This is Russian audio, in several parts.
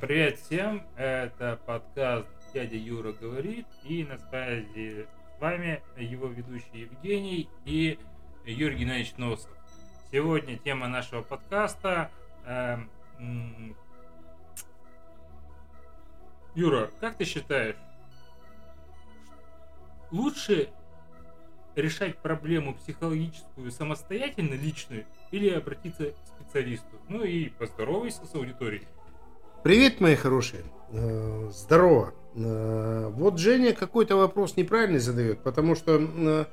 Привет всем, это подкаст «Дядя Юра говорит» и на связи с вами его ведущий Евгений и Юрий Геннадьевич Носов. Сегодня тема нашего подкаста э, м, Юра, как ты считаешь, лучше решать проблему психологическую самостоятельно, личную, или обратиться к специалисту? Ну и поздоровайся с аудиторией. Привет, мои хорошие. Э, Здорово. Э, Вот Женя какой-то вопрос неправильный задает, потому что... э,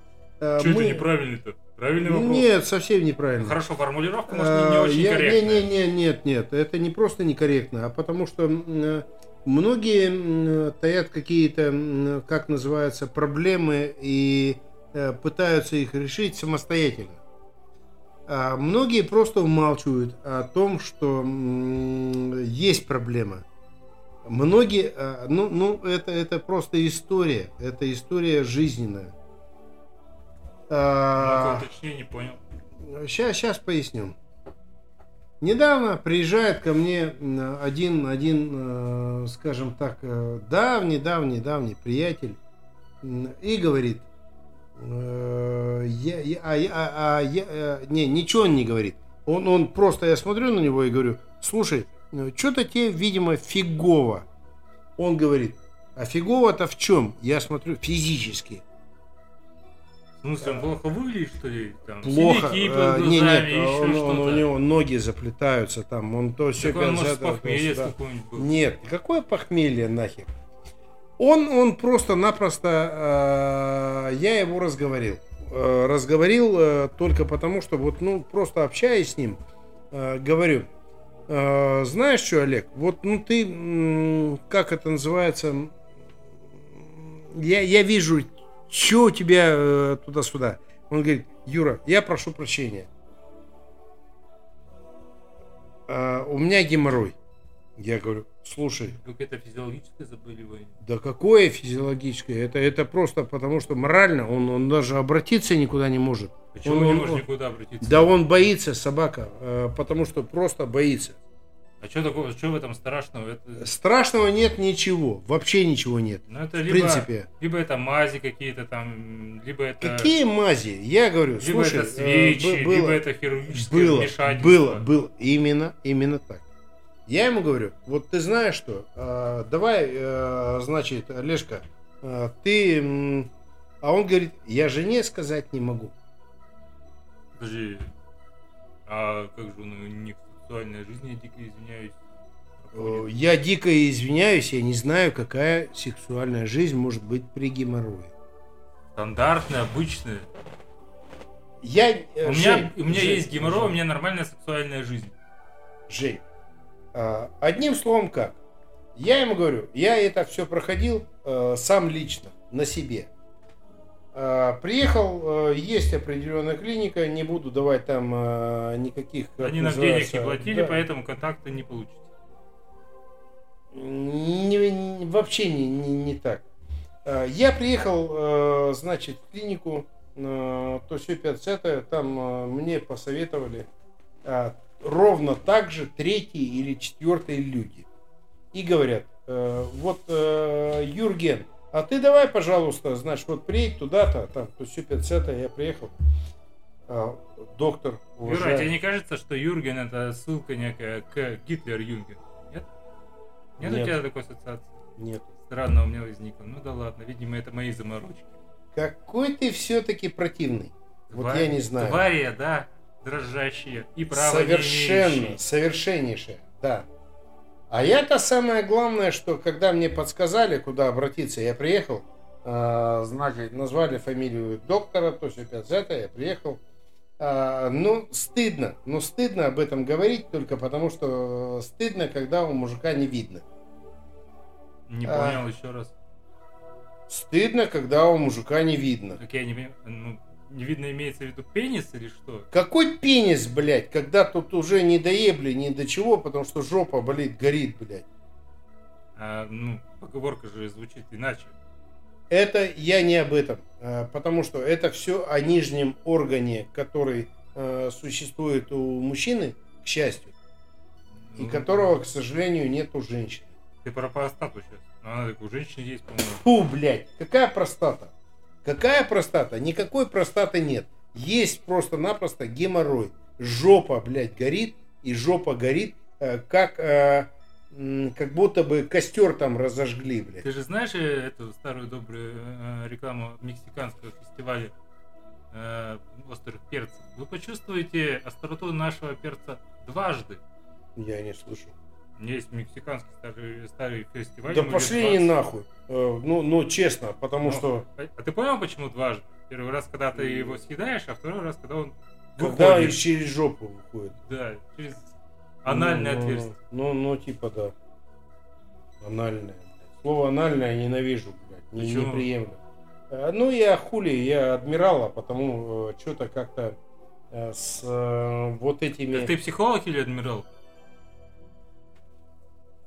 Что мы- это неправильный-то? Правильный вопрос? Нет, совсем неправильно. Хорошо, формулировка, может, не, не очень я- корректная. Не, не, не, нет, нет, это не просто некорректно, а потому что многие таят какие-то, как называется, проблемы и пытаются их решить самостоятельно. А многие просто умалчивают о том, что есть проблема. Многие, э, ну, ну это, это просто история, это история жизненная. А, уточни, не понял. Сейчас, сейчас поясню. Недавно приезжает ко мне один, один, э, скажем так, э, давний, давний, давний приятель и говорит, а, я- а- а я- э, не, ничего он не говорит. Он, он просто, я смотрю на него и говорю, слушай, что-то тебе, видимо, фигово. Он говорит, а фигово-то в чем? Я смотрю физически. Смысле, он плохо выглядит, что ли? Там, плохо. синяки э, под не, глазами, нет, еще он, он- у него ноги заплетаются там, он то все Так он, может, похмелье какой-нибудь был. Нет, какое похмелье нахер? Он, он просто-напросто, э, я его разговорил. Э, разговорил э, только потому, что вот, ну, просто общаясь с ним, э, говорю, э, знаешь что, Олег, вот, ну, ты, как это называется, я, я вижу, что у тебя э, туда-сюда. Он говорит, Юра, я прошу прощения. А, у меня геморрой. Я говорю, слушай, Какое-то физиологическое заболевание. да какое физиологическое? Это, это просто потому, что морально он, он даже обратиться никуда не может. Почему Он- не он- можешь он- никуда обратиться? Да он боится, собака, э, потому что просто боится. А что такого, что в этом страшного? Это, Страшного нет ничего, вообще ничего нет. ну, это В либо, принципе. либо это мази какие-то там, либо это... Какие мази? Я говорю, Либо слушай, это э, свечи, бы- либо было- это хирургическое было, вмешательство. было, было, именно, именно так. Я ему говорю, вот ты знаешь что, э, давай, э, значит, Олежка, э, ты, а он говорит, я жене сказать не могу. Подожди, а как же ну, не сексуальная жизнь, я дико извиняюсь. Э, проходит? Я дико извиняюсь, я не знаю, какая сексуальная жизнь может быть при геморрое. Стандартная, обычная. Я, э, У Жень, меня, у меня Жень, есть геморрой, у Жень, меня нормальная сексуальная жизнь. Жень, одним словом как? Я ему говорю, я это все проходил э, сам лично, на себе. А, приехал, э, есть определенная клиника, не буду давать там э, никаких... как Они нам денег не платили, да, поэтому контакта не получите. не- вообще не, не, не так. А, Я приехал, значит, в клинику, то все 5 там мне посоветовали а, ровно так же третьи или четвертые люди. И говорят, э, вот э, Юрген, а ты давай, пожалуйста, значит, вот приедь туда-то, там, то все 5 я приехал. А, Доктор, Юра, а уважаемый. тебе не кажется, что Юрген это ссылка некая к Гитлер-Юнген? Нет? Нет, Нет. у тебя такой ассоциации? Нет. Странно у меня возникло. Ну да ладно, видимо, это мои заморочки. Какой ты все-таки противный. Вот Тварь- я не знаю. Твари, да, дрожащие и право Совершенно, совершеннейшее, да. А я-то самое главное, что когда мне подсказали, куда обратиться, я приехал, э, значит, назвали фамилию доктора, то все 5 я приехал. А, ну, стыдно, ну, стыдно об этом говорить, только потому что стыдно, когда у мужика не видно. Не А. понял еще раз. Стыдно, когда у мужика не видно. Как я не понимаю, ну, не видно, имеется в виду пенис или что? Какой пенис, блядь, когда тут уже не доебли ни до чего, потому что жопа болит, горит, блядь. А, ну, поговорка же звучит иначе. Это я не об этом, э, потому что это все о нижнем органе, который э, существует у мужчины, к счастью. и Ну, которого, к сожалению, нет у женщины. Ты про простату сейчас. Ну, она у женщин есть, по-моему. Фу, блядь, какая простата? Какая простата? Никакой простаты нет. Есть просто-напросто геморрой. Жопа, блядь, горит, и жопа горит, э, как, э, как будто бы костер там разожгли, блядь. Ты же знаешь э, эту старую добрую рекламу мексиканского фестиваля острых перцев? Вы почувствуете остроту нашего перца дважды. Я не Есть мексиканский старый, старый фестиваль. Да ему пошли 20. нахуй. Э, Ну, ну, честно, потому Ну, что А ты понял, почему дважды? Первый раз, когда ты его съедаешь, а второй раз, когда он когда выходит. и через жопу выходит. Да, через анальное Ну, ну, отверстие. Ну, ну, типа, да. Анальное. Слово анальное ненавижу, блядь. Не, не приемлю. Э, Ну, я хули, я адмирал, а потому что-то как-то э, с э, вот этими... Так ты психолог или адмирал?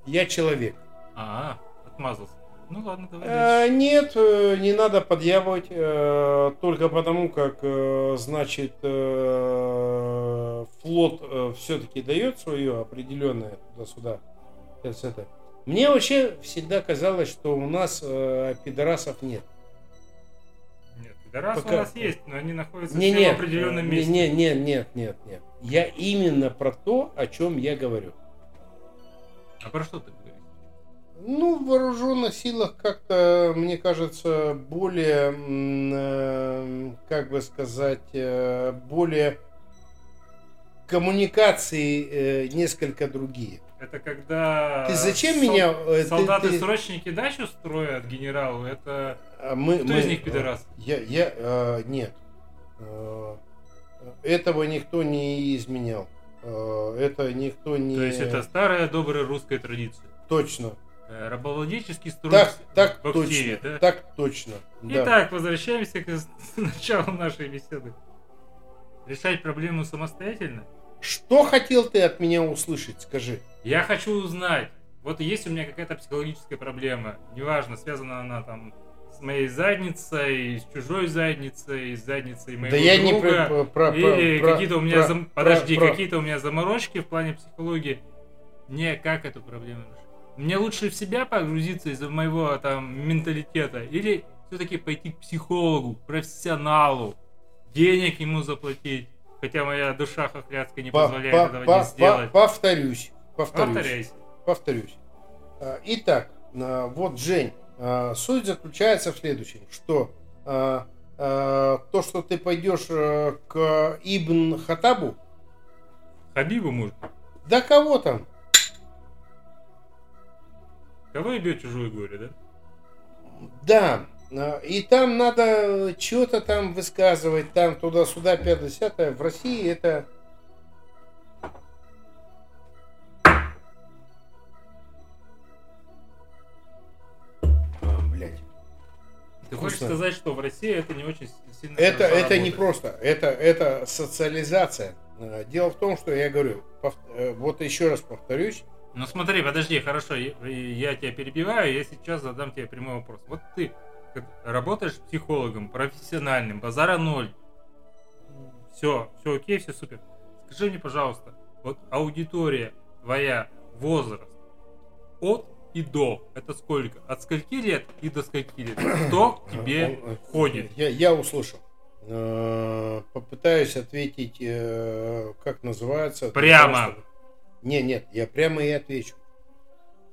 Я человек. А, отмазался. Ну ладно, давай Э, дальше. Нет, э, не надо подъябывать, э, только потому, как, э, значит, э, флот все-таки дает свое определенное туда-сюда. Это. Мне вообще всегда казалось, что у нас э, пидорасов нет. Нет, пидорасы пока- у нас есть, но они находятся Не, все нет, в определенном э, месте. Не, не, нет, нет, нет. Я именно про то, о чем я говорю. А про что ты говоришь? Ну, в вооруженных силах как-то, мне кажется, более, э, как бы сказать, э, более коммуникации э, несколько другие. Это когда... Ты зачем сол- меня, э, ты- Солдаты-срочники дачу строят генералу, это... А мы, Кто мы, из них пидорас? Я, я, э, нет. Этого никто не изменял. Э, Это никто не... То есть это старая добрая русская традиция. Точно. Э, Рабовладельческий строй Так, так в активе, точно. да? Так точно. да. Итак, возвращаемся к началу нашей беседы. Решать проблему самостоятельно? Что хотел ты от меня услышать, скажи? Я хочу узнать. Вот есть у меня какая-то психологическая проблема. Неважно, связана она там моей задницей, с чужой задницей, с задницей моего да я не друга. про, про- Или про- какие-то у меня про- зам- про- подожди, про- какие-то у меня заморочки в плане психологии. Не, как эту проблему решить? Мне лучше в себя погрузиться из-за моего там менталитета, или все-таки пойти к психологу, профессионалу, денег ему заплатить, хотя моя душа хохлядская не по- позволяет по- этого по- не сделать. по- Повторюсь. Повторюсь. Повторяйся. повторюсь. А, Итак, а, вот, Жень, а, суть заключается в следующем, что а, а, то, что ты пойдешь к Ибн Хатабу, Хабибу может. да кого там? Кого ебет чужое горе, да? Да, и там надо что-то там высказывать, там туда-сюда, пятое-десятое. В России это... хочешь сказать, что в России это не очень сильно Это, это не просто, это, это социализация. Э, Дело в том, что я говорю, пов- э, вот еще раз повторюсь, Ну смотри, подожди, хорошо, я, тебя перебиваю, я сейчас задам тебе прямой вопрос. Вот ты работаешь психологом, профессиональным, базара ноль. Все, все окей, все супер. Скажи мне, пожалуйста, вот аудитория твоя, возраст, от и до, это сколько? От скольки лет и до скольки лет? Кто к тебе Он, э, ходит? Я, я услышал. Э, Попытаюсь ответить, э, как называется. Прямо. того, Не, нет, я прямо и отвечу.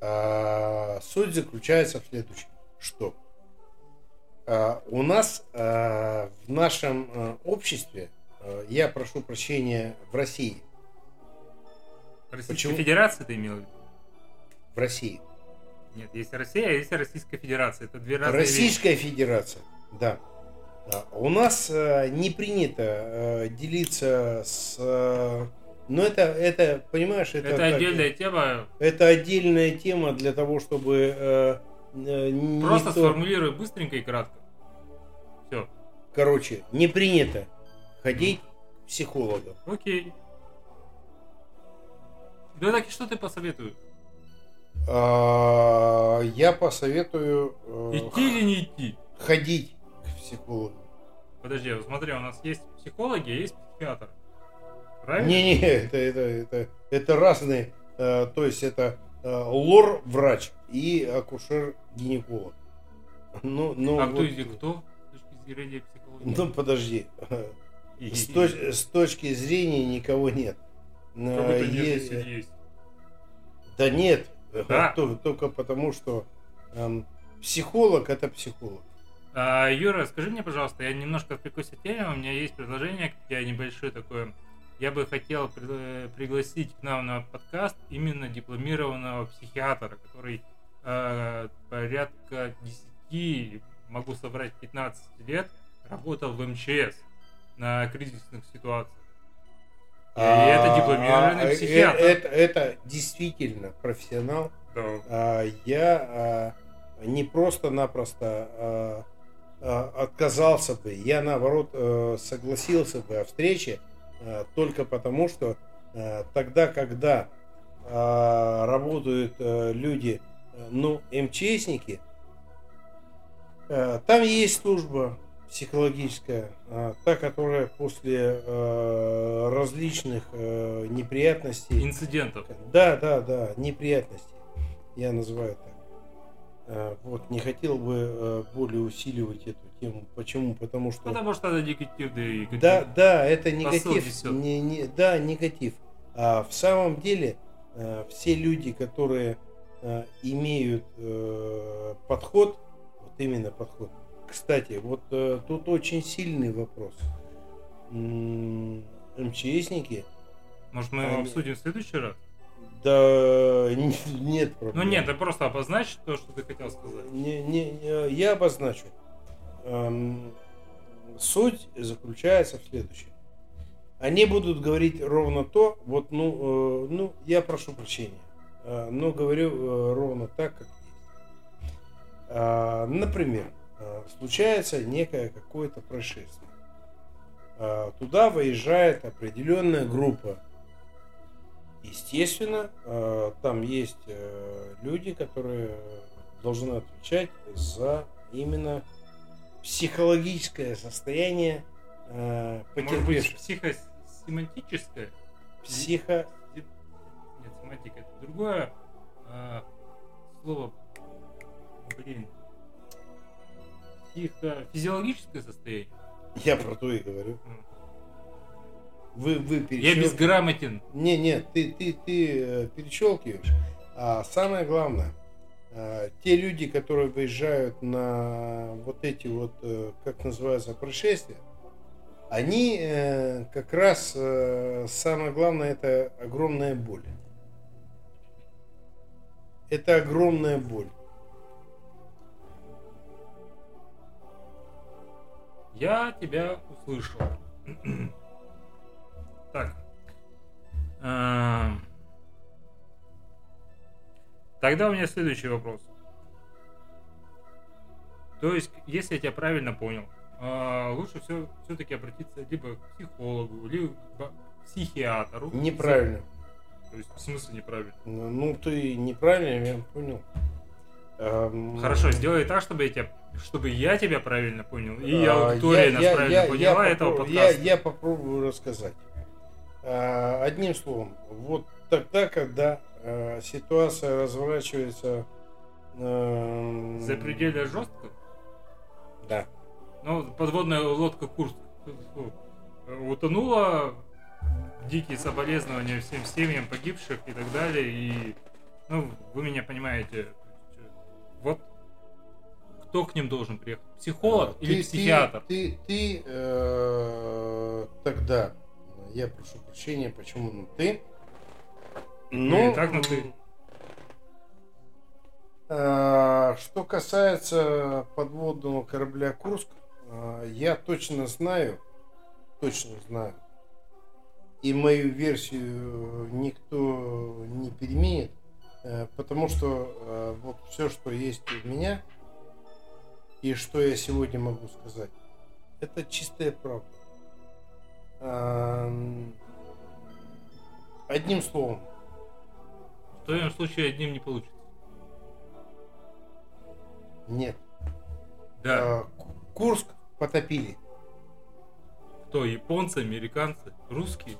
А, Суть заключается в следующем, что а, у нас а, в нашем а, обществе, а, я прошу прощения, в России, Российская почему? Федерация ты имел в виду? в России, Нет, есть Россия, а есть Российская Федерация. Это две разные вещи. Российская Федерация, да. У нас э, не принято э, делиться с... э, но это, это, понимаешь, это... Это как- отдельная тема. это отдельная тема для того, чтобы... э, э, Просто никто- сформулируй быстренько и кратко. Все. Короче, не принято ходить к психологам. Окей. Да так и что ты посоветуешь? А, Я посоветую э, Идти или не идти? ходить к психологу. Подожди, смотри, у нас есть психологи, а есть психиатр. Правильно? Не-не, это, это, это, это разные, Э, то есть это э, лор-врач и акушер-гинеколог. Ну, ну, а вот- кто них кто? С точки зрения психологии. Ну, подожди. И- С, точ- с точки зрения никого нет. Как будто есть- есть. Да нет. Да. То- Только потому, что эм, психолог это психолог. А, Юра, скажи мне, пожалуйста, я немножко отвлекусь от темы, у меня есть предложение к тебе небольшое такое. Я бы хотел при- пригласить к нам на подкаст именно дипломированного психиатра, который э, порядка 10, могу собрать 15 лет, работал в МЧС на кризисных ситуациях. И это дипломированный э, психиатр. Это, это действительно профессионал. Да. А, Я а, не просто-напросто а, а, отказался бы, я наоборот э, согласился бы о встрече э, только потому, что тогда, когда а, работают люди, ну, МЧСники, там есть служба психологическая, а, та, которая после э, различных э, неприятностей, Инцидентов. да, да, да, неприятности. Я называю так. Э, Вот, не хотел бы более усиливать эту тему. Почему? Потому что... Потому что это негативный и Да, да, это негатив. Не, не, да, негатив. А в самом деле все люди, которые имеют подход, вот именно подход. Кстати, вот э, тут очень сильный вопрос. М, МЧСники, Может, мы его обсудим в следующий раз? да нет проблем. Ну нет, ты просто обозначь то, что ты хотел сказать. Не, не, не, я обозначу. Эм, суть заключается в следующем. Они будут говорить ровно то, вот, ну, э, ну, я прошу прощения, э, но говорю э, ровно так, как есть. А, например, э, случается некое какое-то происшествие. А, туда выезжает определенная группа. Естественно, э, там есть э, люди, которые должны отвечать за именно психологическое состояние э, потерпевших. психосемантическое? Психо... Нет, семантика это другое а, слово. Блин. Психофизиологическое состояние. Я про то и говорю. Вы, вы Я безграмотен. Не, нет, ты, ты, ты э, перещелкиваешь. А самое главное, э, те люди, которые выезжают на вот эти вот, э, как называется, происшествия, они э, как раз э, самое главное это огромная боль. Это огромная боль. Я тебя услышал. Так. Эм. Тогда у меня следующий вопрос. То есть, если я тебя правильно понял, э, лучше все, все-таки обратиться либо к психологу, либо к психиатру. Неправильно. То есть, в смысле неправильно? Ну, ну, ты неправильно, я понял. Эм, Хорошо, сделай так, чтобы я тебя, чтобы я тебя правильно понял, и А, аудитория я- нас я- правильно я- поняла я этого я- подкаста. Я, попробую рассказать. А, Одним словом, вот тогда, когда а, ситуация разворачивается... эм, Запредельно жестко. Да. Ну, подводная лодка Курск фу, утонула. Дикие соболезнования всем семьям погибших и так далее. И, ну, вы меня понимаете. Вот кто к ним должен приехать? Психолог А, или ты- психиатр? Ты, ты, ты, э, тогда, я прошу прощения, почему на ты? Ну, и так на «ты». э, Что касается подводного корабля Курск, э, я точно знаю, точно знаю, и мою версию никто не переменит, потому что э, вот все, что есть у меня, и что я сегодня могу сказать, это чистая правда. Одним словом, В твоем случае одним не получится. нет. Да. Э, Ку- Курск потопили Кто? Японцы, американцы, русские,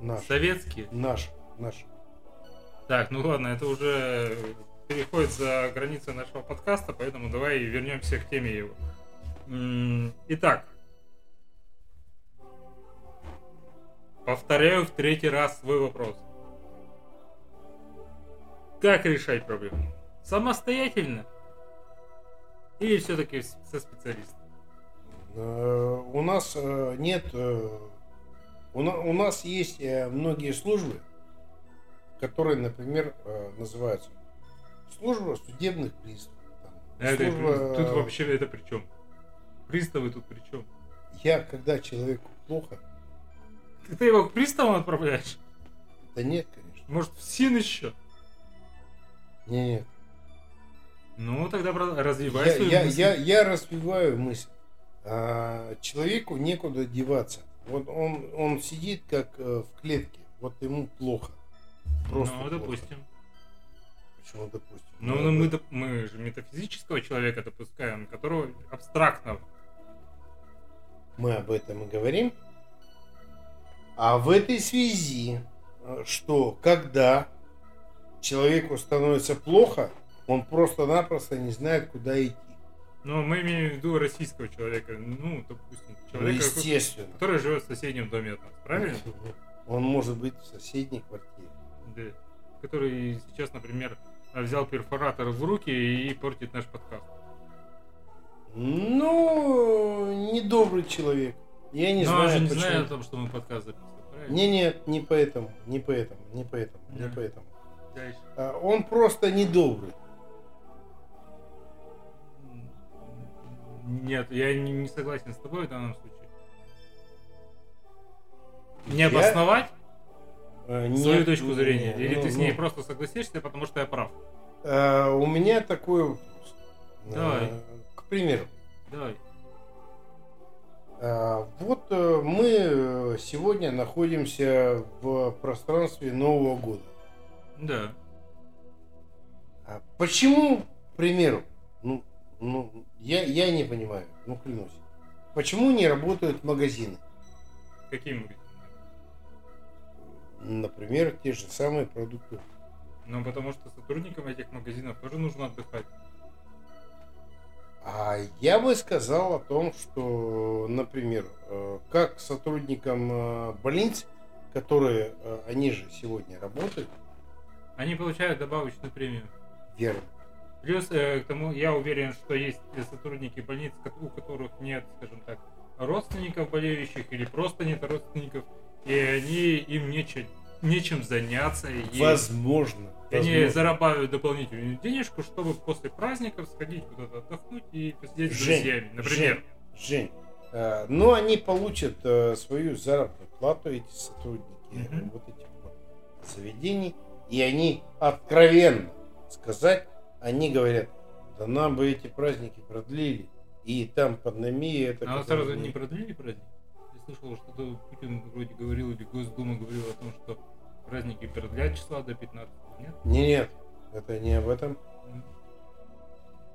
наш, советские? наш, наш. Так, ну ладно, это уже переходит за границы нашего подкаста, поэтому давай вернемся к теме его. Итак, повторяю в третий раз свой вопрос. Как решать проблему? Самостоятельно? Или все-таки со специалистом? Э, У нас э, нет... э, У на- у нас есть многие службы, которые, например, э, называются служба судебных приставов. там, Это- служба, тут вообще это при чем? Приставы тут при чем? Я, когда человеку плохо, Ты его к приставам отправляешь? да нет, конечно. Может, в СИН еще? Не, нет. Ну, тогда развивай Я, свою я, мысль. я, я развиваю мысль. А, человеку некуда деваться. Вот он, он сидит как э, в клетке. Вот ему плохо. Просто ну, плохо. допустим. Почему допустим? Ну, ну, мы, доп- мы же метафизического человека допускаем, которого абстрактно. мы об этом и говорим. А в этой связи, э, что когда человеку становится плохо, он просто-напросто не знает, куда идти. Но мы имеем в виду российского человека. Ну, допустим, Ну, человека, естественно. который живет в соседнем доме от нас, правильно? Он может быть в соседней квартире. Да. Который сейчас, например, взял перфоратор в руки и портит наш подкаст. Ну, недобрый человек. Я не Но знаю, он же не почему. знает о том, что мы подкаст записываем, правильно? Не, нет, не поэтому, не поэтому, не поэтому, не Да. поэтому. Дальше. А, Он просто недобрый. Нет, я не, не согласен с тобой в данном случае. Не Я- обосновать Свою нет, точку зрения? Или ну, ты с ней ну, просто согласишься, потому что я прав? а, У меня такой вопрос. Давай. А, К примеру, Давай. а, вот э, мы э, сегодня находимся в пространстве Нового года. Да. А Почему, к примеру, ну, ну, я, я не понимаю, ну клянусь, почему не работают магазины? Какие магазины? Например, те же самые продукты. Ну, потому что сотрудникам этих магазинов тоже нужно отдыхать. А я бы сказал о том, что, например, э, как сотрудникам э, больниц, которые, э, они же сегодня работают, Они получают добавочную премию. верно, Плюс к тому, я уверен, что есть сотрудники больниц, у которых нет, скажем так, родственников болеющих или просто нет родственников, и они им нечем, нечем заняться. И возможно, и они возможно. зарабатывают дополнительную денежку, чтобы после праздников сходить куда-то отдохнуть и посидеть с Жень, друзьями, например. Жень, э, ну они получат э, свою заработную плату, эти сотрудники Мгм. вот этих вот заведений, и они откровенно сказать, они говорят, да нам бы эти праздники продлили, и там пандемия, это... А сразу не- продлили праздник? Слышал, что Путин вроде говорил, или Госдума говорила о том, что праздники продлят числа до 15 нет? Не, нет, это не об этом.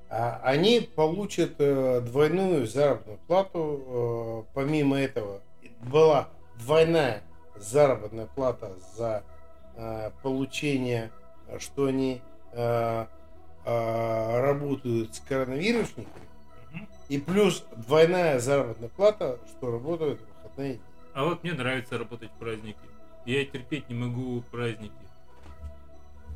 А они получат э, двойную заработную плату. э, помимо этого была двойная заработная плата за э, получение, что они э, э, работают с коронавирусниками. И плюс двойная заработная плата, что работают дни. А вот мне нравится работать в праздники. Я терпеть не могу праздники.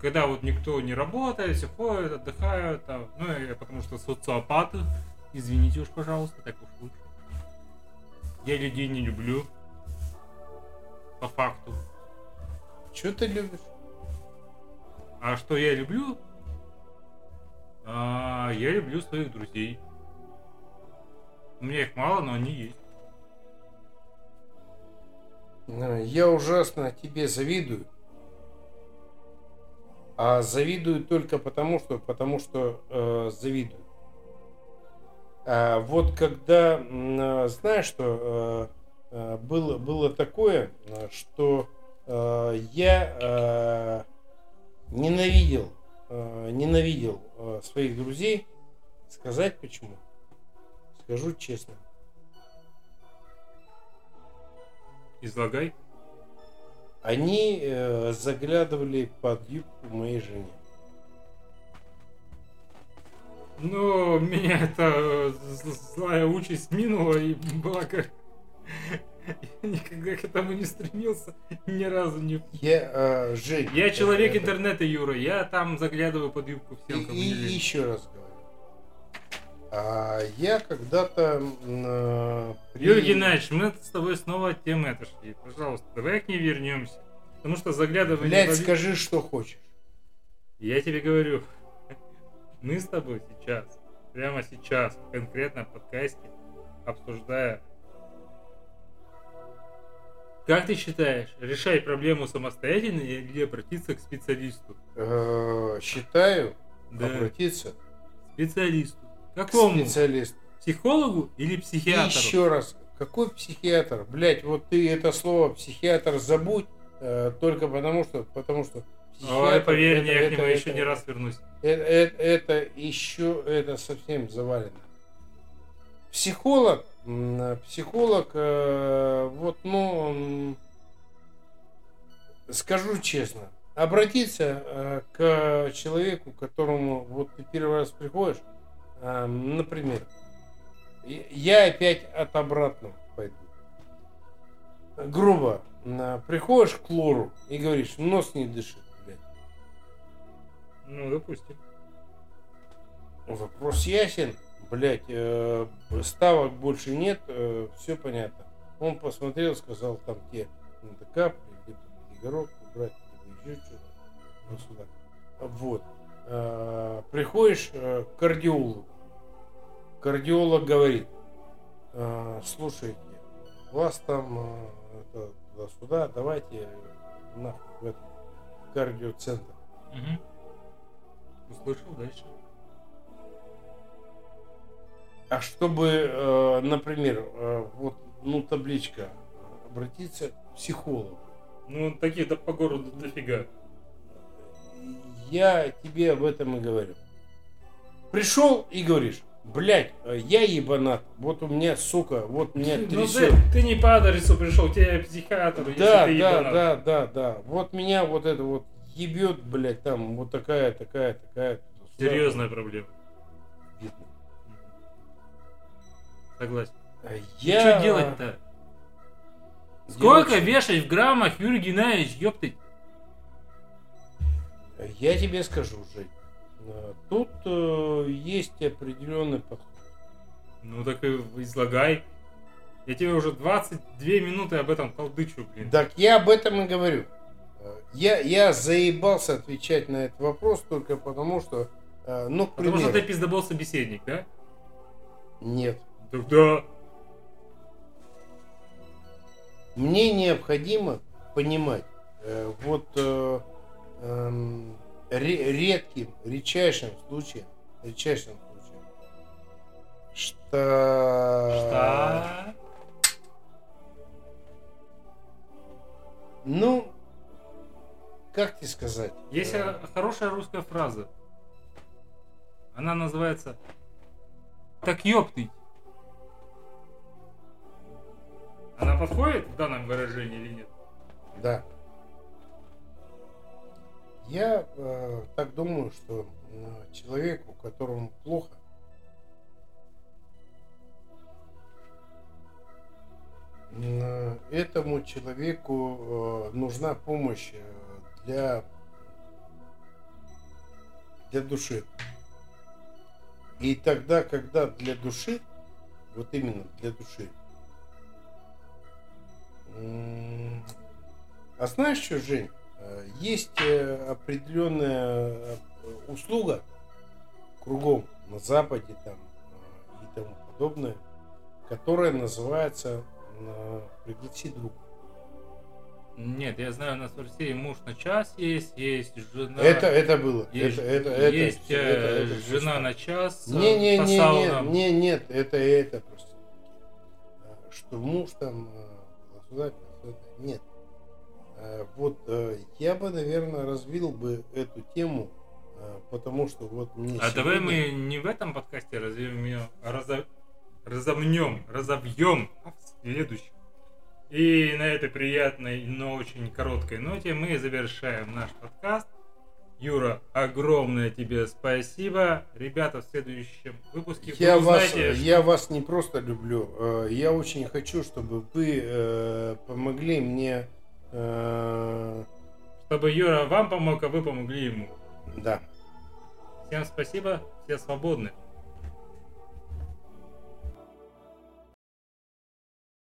Когда вот никто не работает, все ходят, отдыхают, там, ну, я потому что социопаты, извините уж, пожалуйста, так уж лучше. Я людей не люблю. По факту. Что ты любишь? А что я люблю? А, я люблю своих друзей. У меня их мало, но они есть. Э, Я ужасно тебе завидую. А завидую только потому, что потому что э, завидую. А вот когда, э, знаешь, что э, э, было, было такое, э, что э, я э, ненавидел, э, ненавидел э, своих друзей. Сказать почему? Скажу честно. Излагай. они э, заглядывали под юбку моей жене. Ну, меня эта э, злая участь минула, и благо я никогда к этому не стремился, ни разу не... Я, э, Жень, Я человек это- интернета, Юра, я там заглядываю под юбку всем, И, кому и лень. еще раз говорю. А, я когда-то э, при- Юрий Геннадьевич, мы с тобой снова от темы отошли. Пожалуйста, давай к ней вернемся. Потому что заглядывание... Блядь, под- скажи, что хочешь. Я тебе говорю, мы с тобой сейчас, прямо сейчас, конкретно в подкасте, обсуждая, как ты считаешь, решай проблему самостоятельно или обратиться к специалисту? Э, считаю обратиться специалисту. Какому? специалисту. Психологу или И психиатру? еще раз, какой психиатр? Блять, вот ты это слово психиатр забудь, э, только потому что, потому что Ой, поверь это- мне, я к это- нему еще это- не раз вернусь. Это, это, это еще это совсем завалено. Психолог, психолог, э, вот, ну, скажу честно, обратиться э, к человеку, к которому вот ты первый раз приходишь, э, например, и- я опять от обратного пойду. Грубо, м, приходишь к лору и говоришь, нос не дышит, блядь. Ну, допустим. Вопрос ясен. Блять, ставок больше нет, все понятно. Он посмотрел, сказал, там те надо капли, либо перегородку брать, либо еще что-то. Вот сюда. Вот. Э, Приходишь э, к кардиологу. Кардиолог говорит, э, слушайте, вас там э, туда-сюда, давайте нахуй в этот кардиоцентр. Угу. Услышал дальше. А чтобы, э, например, вот, ну, табличка, обратиться к психологу. Ну, таких-то по городу дофига. Я тебе об этом и говорю. Пришел и говоришь, блядь, э, я ебанат, вот у меня, сука, вот меня Ну, трясет. ты, ты не по адресу пришел, тебе психиатр, если Да, ты да, ебанат. да, да, да. Вот меня вот это вот ебет, блядь, там вот такая, такая, такая. Серьезная проблема. Видно. Согласен. А И Я... что делать-то? Сколько вешать в граммах, Юрий Геннадьевич, ёптыть? Я тебе скажу, Жень. Тут э, есть определенный подход. Ну так и излагай. Я тебе уже 22 минуты об этом толдычу, блин. Так я об этом и говорю. Э, Я, я заебался отвечать на этот вопрос только потому, что, э, ну, к Потому что примеру, ты пиздобол собеседник, да? нет. Так да. Мне необходимо понимать, э, вот э, эм, редким, редчайшим случаем, редчайшим случаем, что... Что? Ну, как тебе сказать? Есть Э, хорошая русская фраза. Она называется «Так ёптыть». Она подходит в данном выражении или нет? Да. Я э, так думаю, что э, человеку, которому плохо, э, этому человеку э, нужна помощь э, для, для души. И тогда, когда для души, вот именно для души, а знаешь что, Жень, есть э, определенная э, услуга кругом на Западе там э, и тому подобное, которая называется «Пригласи друга». Нет, я знаю, у нас в России муж на час есть, есть жена... Это, это было. есть, это, это, это, есть это- это всё жена на час Не, не, не, не, не, нет, это, это просто. Что муж там нет. Э, Вот э, я бы, наверное, развил бы эту тему, э, потому что вот мне А давай сегодня- мы не в этом подкасте развьем ее, а разо... разомнем, разобьем а в следующем. И на этой приятной, но очень короткой ноте мы завершаем наш подкаст. Юра, огромное тебе спасибо. Ребята, в следующем выпуске Я вы вас, узнаете, что- я вас не просто люблю, я очень хочу, чтобы вы помогли мне, чтобы Юра вам помог, а вы помогли ему. да. Всем спасибо, все свободны.